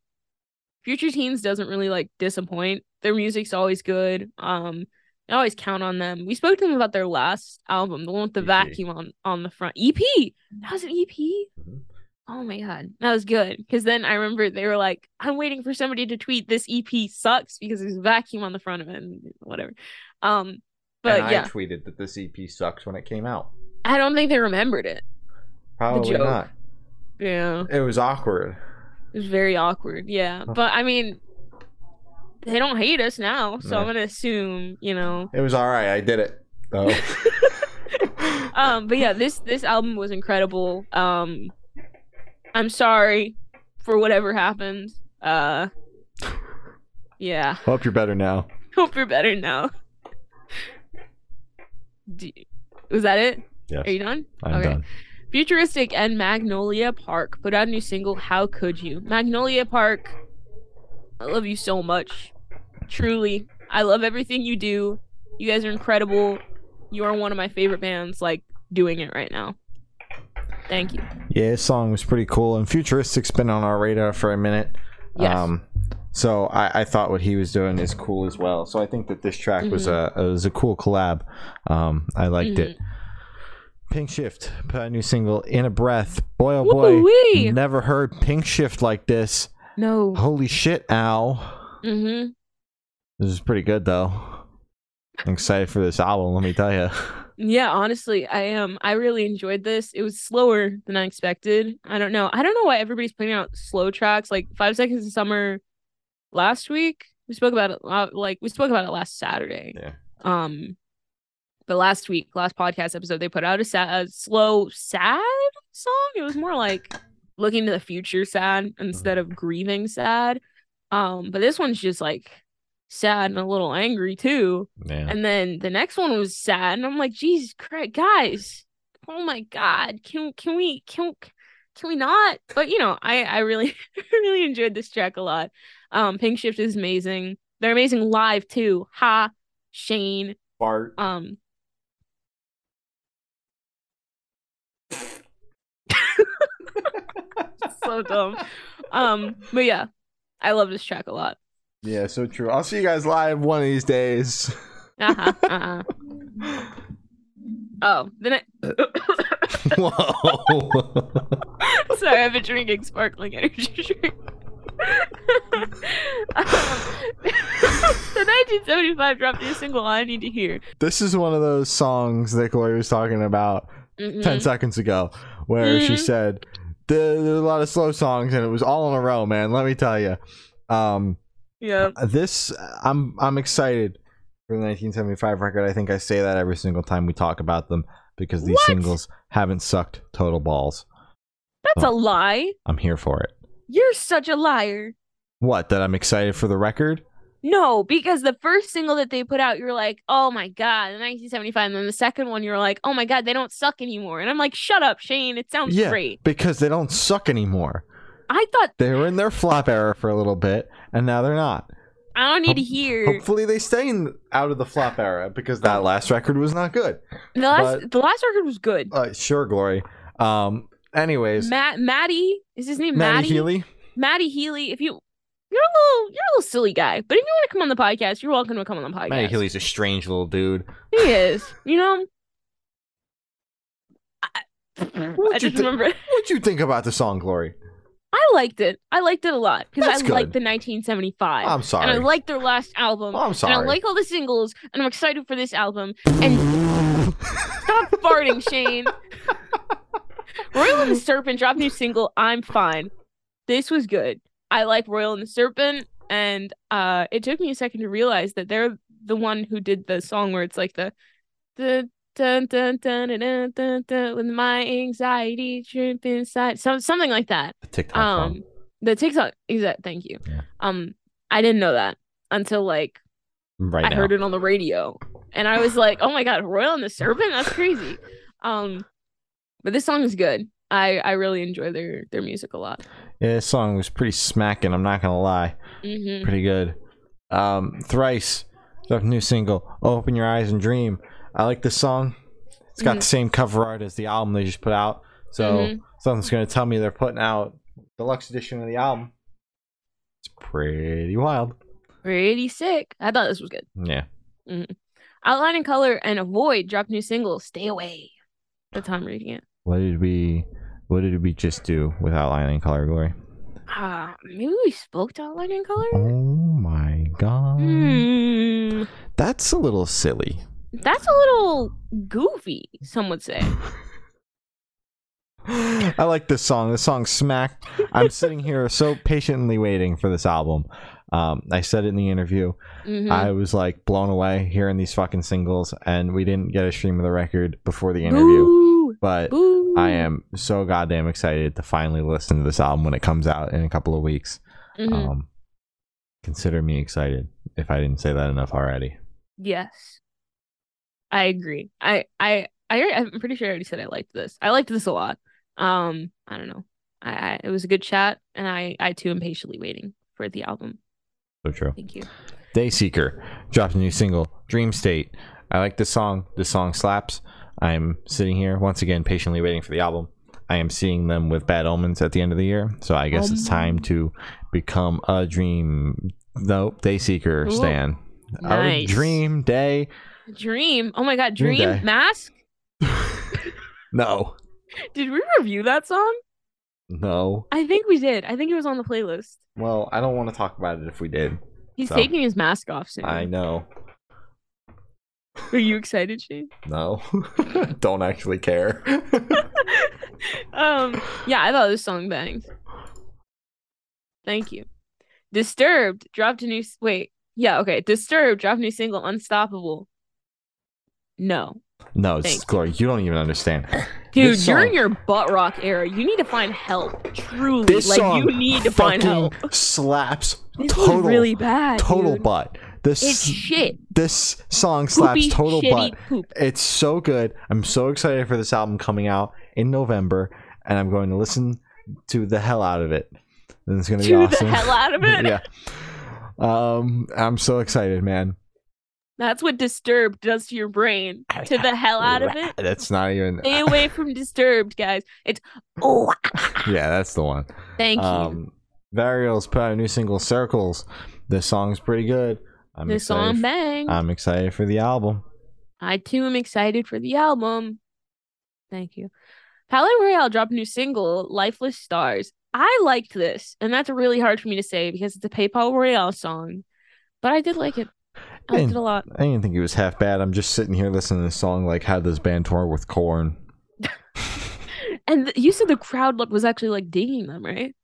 Future Teens doesn't really like disappoint. Their music's always good. Um, I always count on them. We spoke to them about their last album, the one with the EP. vacuum on on the front. EP. That was an EP. Mhm. Oh my god, that was good. Because then I remember they were like, "I'm waiting for somebody to tweet this EP sucks because there's a vacuum on the front of it and whatever." Um, but and yeah, I tweeted that this EP sucks when it came out. I don't think they remembered it. Probably not. Yeah. It was awkward. It was very awkward. Yeah. But I mean, they don't hate us now. So I'm going to assume, you know. It was all right. I did it. though. um, but yeah, this this album was incredible. Um, I'm sorry for whatever happened. Uh, yeah. Hope you're better now. Hope you're better now. Do, was that it? Yes, Are you done? I'm okay. done. Futuristic and Magnolia Park put out a new single, How Could You? Magnolia Park, I love you so much. Truly. I love everything you do. You guys are incredible. You are one of my favorite bands, like, doing it right now. Thank you. Yeah, his song was pretty cool, and Futuristic's been on our radar for a minute. Yes. Um, so I, I thought what he was doing is cool as well. So I think that this track was a Mm-hmm. was a cool collab. Um, I liked it. Mhm. Pink Shift put a new single, "In a Breath." Boy, oh boy, Woo-wee. never heard Pink Shift like this. No. Holy shit, Al! Mm-hmm. This is pretty good though. I'm excited for this album. Let me tell you. Yeah, honestly, I am. I really enjoyed this. It was slower than I expected. I don't know. I don't know why everybody's putting out slow tracks. Like Five Seconds of Summer last week. We spoke about it. Uh, like we spoke about it last Saturday. Yeah. Um, but last week, last podcast episode, they put out a, sa- a slow, sad song. It was more like looking to the future, sad instead of grieving, sad. Um, but this one's just like sad and a little angry too. Yeah. And then the next one was sad, and I'm like, Jesus Christ, guys! Oh my God, can can we can can we not? But you know, I I really really enjoyed this track a lot. Um, Pink Shift is amazing. They're amazing live too. Ha, Shane. Bart. Um. so dumb. Um, but yeah, I love this track a lot. Yeah, so true. I'll see you guys live one of these days. Uh-huh, uh-huh. Oh, then I Whoa. Sorry, I've been drinking sparkling energy drink. um, the 1975 dropped a single I need to hear. this is one of those songs that Gloria was talking about Mhm. 10 seconds ago, where she Mhm. said, there, there's a lot of slow songs and it was all in a row, man. Let me tell you. Um, Yeah. Uh, this, uh, I'm, I'm excited for the 1975 record. I think I say that every single time we talk about them because these What? singles haven't sucked total balls. That's a lie. I'm here for it. You're such a liar. What? That I'm excited for the record? No, because the first single that they put out, you're like, oh my God, in 1975. And then the second one, you're like, oh my God, they don't suck anymore. And I'm like, shut up, Shane. It sounds Yeah. great. Because they don't suck anymore. I thought, They were in their flop era for a little bit, and now they're not. I don't need to hear. Hopefully, they stay in, out of the flop era because that last record was not good. The last, but- the last record was good. Uh, sure, Glory. Um. Anyways, Matt, Maddie, is his name Matty Maddie? Healy. Maddie Healy, if you you're a little you're a little silly guy, but if you want to come on the podcast, you're welcome to come on the podcast. Matty Healy's a strange little dude. He is, you know. I, I What'd you just thi- remember What'd you think about the song, Glory? I liked it. I liked it a lot because I liked the 1975, I'm sorry. and. I liked their last album, Oh, I'm sorry. and I like all the singles, and I'm excited for this album. And stop farting, Shane. Royal and the Serpent dropped new single. I'm fine. This was good. I like Royal and the Serpent, and uh, it took me a second to realize that they're the one who did the song where it's like the the dun dun dun dun dun dun, dun with my anxiety trip inside, some something like that. The TikTok song. Um, the TikTok exact. Thank you. Yeah. Um, I didn't know that until like Right I now. heard it on the radio, and I was like, "Oh my god, Royal and the Serpent? That's crazy." Um, but this song is good. I I really enjoy their their music a lot. Yeah, this song was pretty smacking. I'm not gonna lie, hmm pretty good. Um, Thrice, a new single, "Open Your Eyes and Dream." I like this song. It's got Mhm. the same cover art as the album they just put out, so Mhm. something's gonna tell me they're putting out the deluxe edition of the album. It's pretty wild. Pretty sick. I thought this was good. Yeah. Outline in Color and Avoid dropped new single, Stay Away. That's how I'm reading it. What did we? What did we just do with Outline in Color glory? Ah, maybe we spoke to Outline in Color? Oh my god. Hmm. That's a little silly. That's a little goofy, some would say. I like this song. This song smacked. I'm sitting here so patiently waiting for this album. Um, I said it in the interview. Mhm. I was like blown away hearing these fucking singles, and we didn't get a stream of the record before the interview. Boo! But Boo! I am so goddamn excited to finally listen to this album when it comes out in a couple of weeks. Mhm. Um, consider me excited if I didn't say that enough already. Yes. I agree. I I I I'm pretty sure I already said I liked this. I liked this a lot. Um, I don't know. I, I it was a good chat, and I I too am patiently waiting for the album. So true. Thank you. Dayseeker dropped a new single, Dream State. I like this song. This song slaps. I'm sitting here once again patiently waiting for the album. I am seeing them with Bad Omens at the end of the year, so I guess it's time to become a Dream. Nope, Dayseeker stan. Nice. A Dream Day. Dream. Oh my god, Dream Mask. No, Did we review that song? no. I think we did. I think it was on the playlist. Well, I don't want to talk about it if we did. He's So. taking his mask off soon. I know. Are you excited, Shane? No, don't actually care. um, yeah, I thought this song bangs. Thank you. Disturbed dropped a new. Wait, yeah, okay. Disturbed dropped a new single, Unstoppable. No, no, it's Thank you. Glory. You don't even understand. dude, This you're in your butt rock era. You need to find help. Truly, This like song you need to find help. slaps This total, was really bad. total dude. butt. This It's shit. this song slaps Poopy, total butt. poop. It's so good. I'm so excited for this album coming out in November, and I'm going to listen to the hell out of it. And it's gonna be awesome. the hell out of it. yeah. Um, I'm so excited, man. That's what Disturbed does to your brain. To the hell out of it. That's not even. Stay away from Disturbed, guys. It's oh, Yeah, that's the one. thank you. Um, Varials put out a new single, Circles. This song's pretty good. I'm this excited. song bang. I'm excited for the album. I too am excited for the album. Thank you. Palaye Royale dropped a new single, Lifeless Stars. I liked this, and that's really hard for me to say because it's a Palaye Royale song. But I did like it. I liked it a lot. I didn't think it was half bad. I'm just sitting here listening to this song like how this band tour with Korn. And th- you said the crowd look was actually like digging them, right?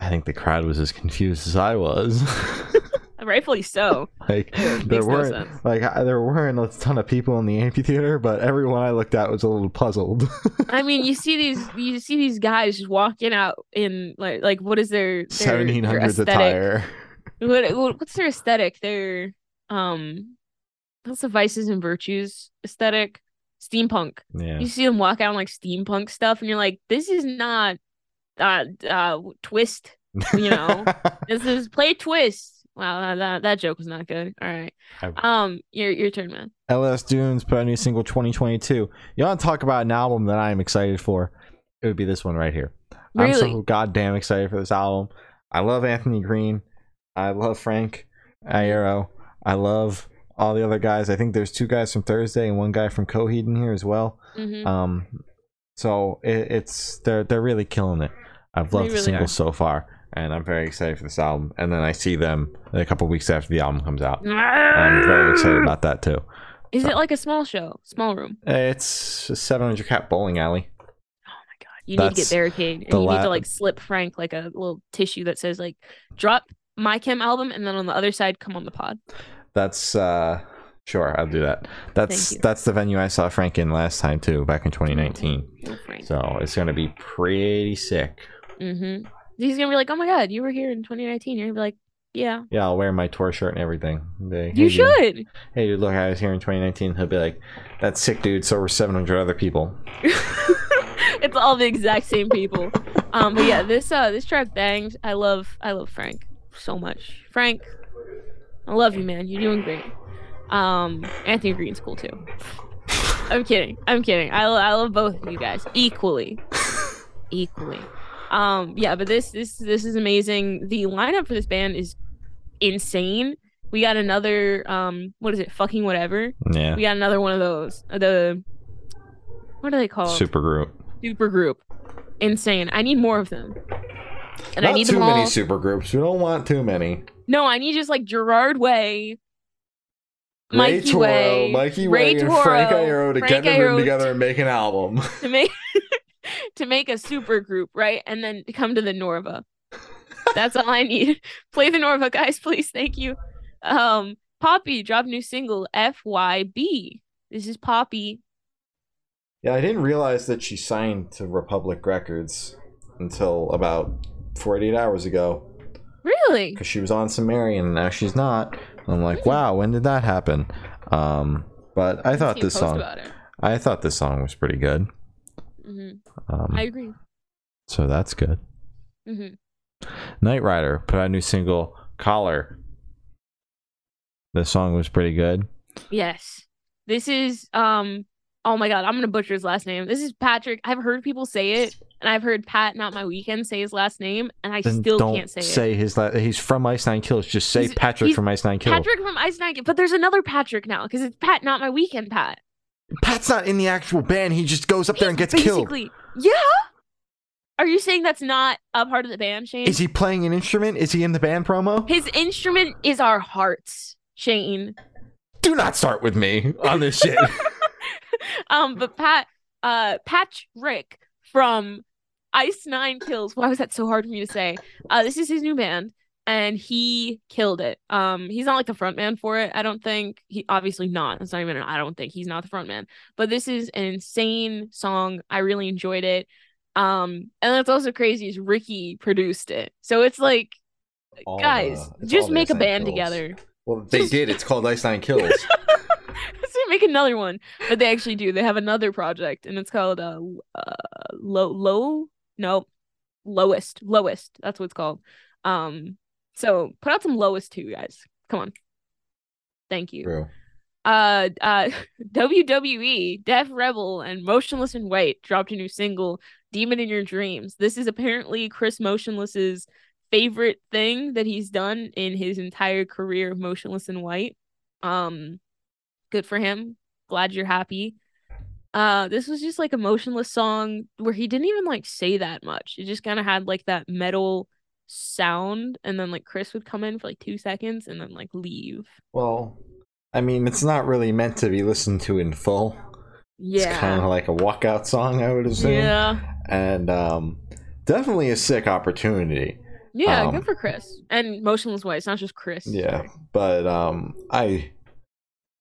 I think the crowd was as confused as I was. Rightfully so. like there weren't sense. like I- there weren't a ton of people in the amphitheater, but everyone I looked at was a little puzzled. I mean, you see these you see these guys just walking out in like like what is their, their 1700s attire. What, what what's their aesthetic? Their um, what's the vices and virtues aesthetic? Steampunk. Yeah. You see them walk out in like steampunk stuff, and you're like, this is not uh uh twist. You know, this is play twist. Wow, that, that joke was not good. All right, um, your your turn, man. LS Dunes put out a new single 2022. You want to talk about an album that I'm excited for? It would be this one right here. I'm Really? so goddamn excited for this album. I love Anthony Green. I love Frank Iero. I love all the other guys. I think there's two guys from Thursday and one guy from Coheed in here as well. hmm Um, so it, it's they're they're really killing it. I've loved the really singles are. so far, and I'm very excited for this album. And then I see them a couple weeks after the album comes out. I'm very excited about that too. Is so- it like a small show, small room? It's a 700 cap bowling alley. Oh my god! You need to get That's barricade, and the you need to like slip Frank like a little tissue that says like drop my chem album, and then on the other side, come on the pod. That's uh sure, I'll do that. That's that's the venue I saw Frank in last time too, back in 2019. Oh, Frank. So it's gonna be pretty sick. Mm-hmm. He's gonna be like, "Oh my god, you were here in 2019." You're gonna be like, "Yeah, Yeah, I'll wear my tour shirt and everything. Like, you "Hey, dude- should." Hey dude, look, I was here in 2019. He'll be like, "That's sick, dude." So were 700 other people. it's all the exact same people. Um, but yeah, this uh this track bangs. I love I love Frank so much. Frank, I love you, man. You're doing great. Um, Anthony Green's cool too. I'm kidding. I'm kidding. I, lo- I love both of you guys equally, equally. Um, yeah, but this this this is amazing. The lineup for this band is insane. We got another um, what is it? Fucking whatever. Yeah. We got another one of those. The what are they called? Super group. Super group. Insane. I need more of them. And Not I need too them all. many super groups. We don't want too many. No, I need just like Gerard Way, Ray Mikey Toro, Way, Mikey Ray Way, and Frank Toro, Iero to Frank get them Iero together and make an album. to make to make a super group, right? And then come to the Norva. That's all I need. Play the Norva, guys, please. Thank you. Um, Poppy dropped new single FYB. This is Poppy. Yeah, I didn't realize that she signed to Republic Records until about 48 hours ago Really? because she was on Sumerian and now she's not. I'm like, wow, when did that happen? Um, but I thought this song, I thought this song was pretty good. Mm-hmm. Um, I agree. so that's good. Mm-hmm. Knight Rider put out a new single, Collar. The song was pretty good. Yes. This is um oh my god, I'm gonna butcher his last name. This is Patrick. I've heard people say it, and I've heard Pat not my weekend say his last name, and I Then still can't say, it. Say his. La- he's from Ice Nine Kills. Just say He's- Patrick he's from Ice Nine Kills. Patrick from Ice Nine, but there's another Patrick now because it's Pat, not my weekend Pat. Pat's not in the actual band. He just goes up there and He's gets killed. basically, yeah. Are you saying that's not a part of the band, Shane? Is he playing an instrument? Is he in the band promo? His instrument is our hearts, Shane. Do not start with me on this shit. um, but Pat, uh, Patrick from Ice Nine Kills. Why was that so hard for me to say? Uh, this is his new band, and he killed it. Um, he's not like the front man for it. I don't think he obviously not. It's not even. I don't think he's not the front man. But this is an insane song. I really enjoyed it. Um, and that's also crazy is Ricky produced it. So it's like, All guys, the- it's just make a band Kills. together. Well, they did. It's called Ice Nine Kills. Make another one. But they actually do. They have another project and it's called uh, uh low low no lowest lowest. That's what it's called. Um so put out some lowest too, guys. Come on. Thank you. True. Uh uh WWE, Def Rebel and Motionless in White dropped a new single, Demon in Your Dreams. This is apparently Chris Motionless's favorite thing that he's done in his entire career of Motionless in White. Um good for him. Glad you're happy. Uh this was just like a motionless song where he didn't even like say that much. It just kind of had like that metal sound and then like Chris would come in for like 2 seconds and then like leave. Well, I mean, it's not really meant to be listened to in full. Yeah, it's kind of like a walkout song, I would assume. Yeah. And um, definitely a sick opportunity. Yeah, Um, good for Chris. And Motionless White. It's not just Chris. Yeah, but um, I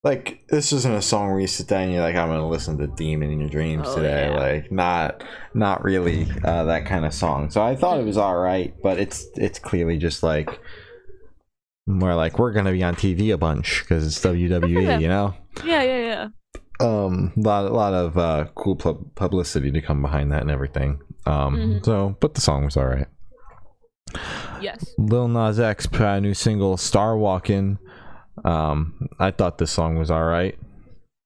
like this isn't a song where you sit down and you're like, I'm gonna listen to Demon in Your Dreams Oh, today. yeah. Like, not not really uh, that kind of song. So I thought it was all right, but it's it's clearly just like more like we're gonna be on TV a bunch because it's WWE, Yeah. you know. Yeah, yeah, yeah. Um, a lot a lot of uh, cool pub- publicity to come behind that and everything. Um, Mhm. so but the song was all right. Yes. Lil Nas X put out a new single, "Star Walkin'." Um, I thought this song was all right.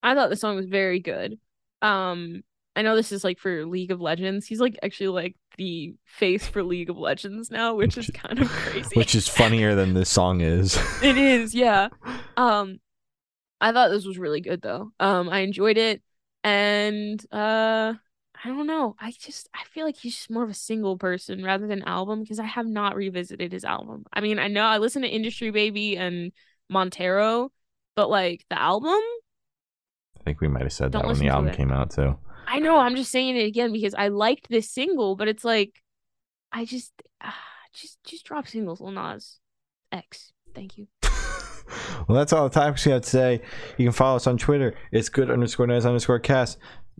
I thought the song was very good. Um, I know this is like for League of Legends. He's like actually like the face for League of Legends now, which is kind of crazy. which is funnier than this song is. it is, yeah. Um, I thought this was really good though. Um, I enjoyed it, and uh, I don't know. I just I feel like he's just more of a single person rather than album because I have not revisited his album. I mean, I know I listened to Industry Baby and Montero, but like the album, I think we might have said Don't that when the album came out too. I know I'm just saying it again because I liked this single, but it's like I just ah, just just drop singles, Lil Nas X. Thank you. Well, that's all the topics we have today. You can follow us on Twitter. It's good underscore noise underscore cast.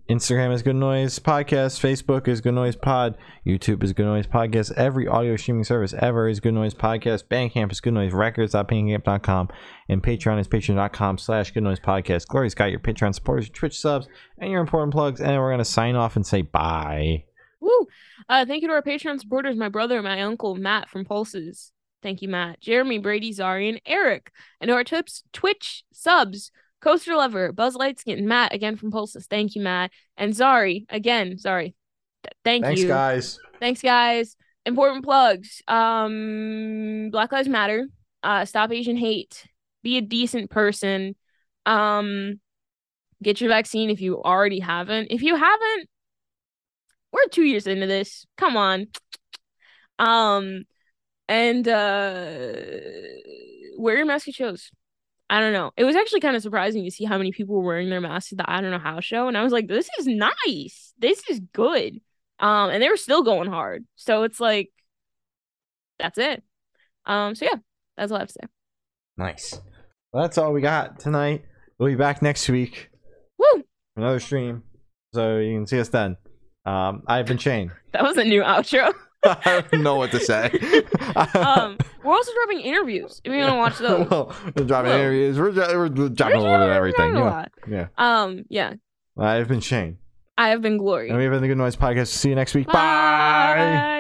Instagram is Good Noise Podcast. Facebook is Good Noise Pod. YouTube is Good Noise Podcast. Every audio streaming service ever is Good Noise Podcast. Bandcamp is Good Noise Records.bandcamp.com. And Patreon is patreon.com slash Good Noise Podcast. Glory's got your Patreon supporters, your Twitch subs, and your important plugs. And we're going to sign off and say bye. Woo! Uh, thank you to our Patreon supporters, my brother, my uncle, Matt from Pulses. Thank you, Matt. Jeremy, Brady, Zari, and Eric. And to our tips, Twitch subs, Coaster Lover, Buzz Lightskin, Matt, again from Pulses. Thank you, Matt. And Zari, again, Sorry. Th- thank Thanks, you. guys. Thanks, guys. Important plugs. Um, Black Lives Matter. Uh, stop Asian hate. Be a decent person. Um, get your vaccine if you already haven't. If you haven't, we're two years into this. Come on. Um, and uh, wear your mask at shows. I don't know. It was actually kind of surprising to see how many people were wearing their masks at the I don't know how show, and I was like, this is nice. This is good. Um, and they were still going hard. So it's like, that's it. Um, so yeah, that's all I have to say. Nice. Well, that's all we got tonight. We'll be back next week Woo! another stream, so you can see us then. Um, I've been Shane. That was a new outro. I don't know what to say. um, we're also dropping interviews if you want to watch those. well, we're dropping Whoa. interviews. We're, dro- we're dropping a little of everything. Yeah. lot. yeah. Um, yeah, I've been Shane. I have been Glory. And we have been the Good Noise Podcast. See you next week. Bye.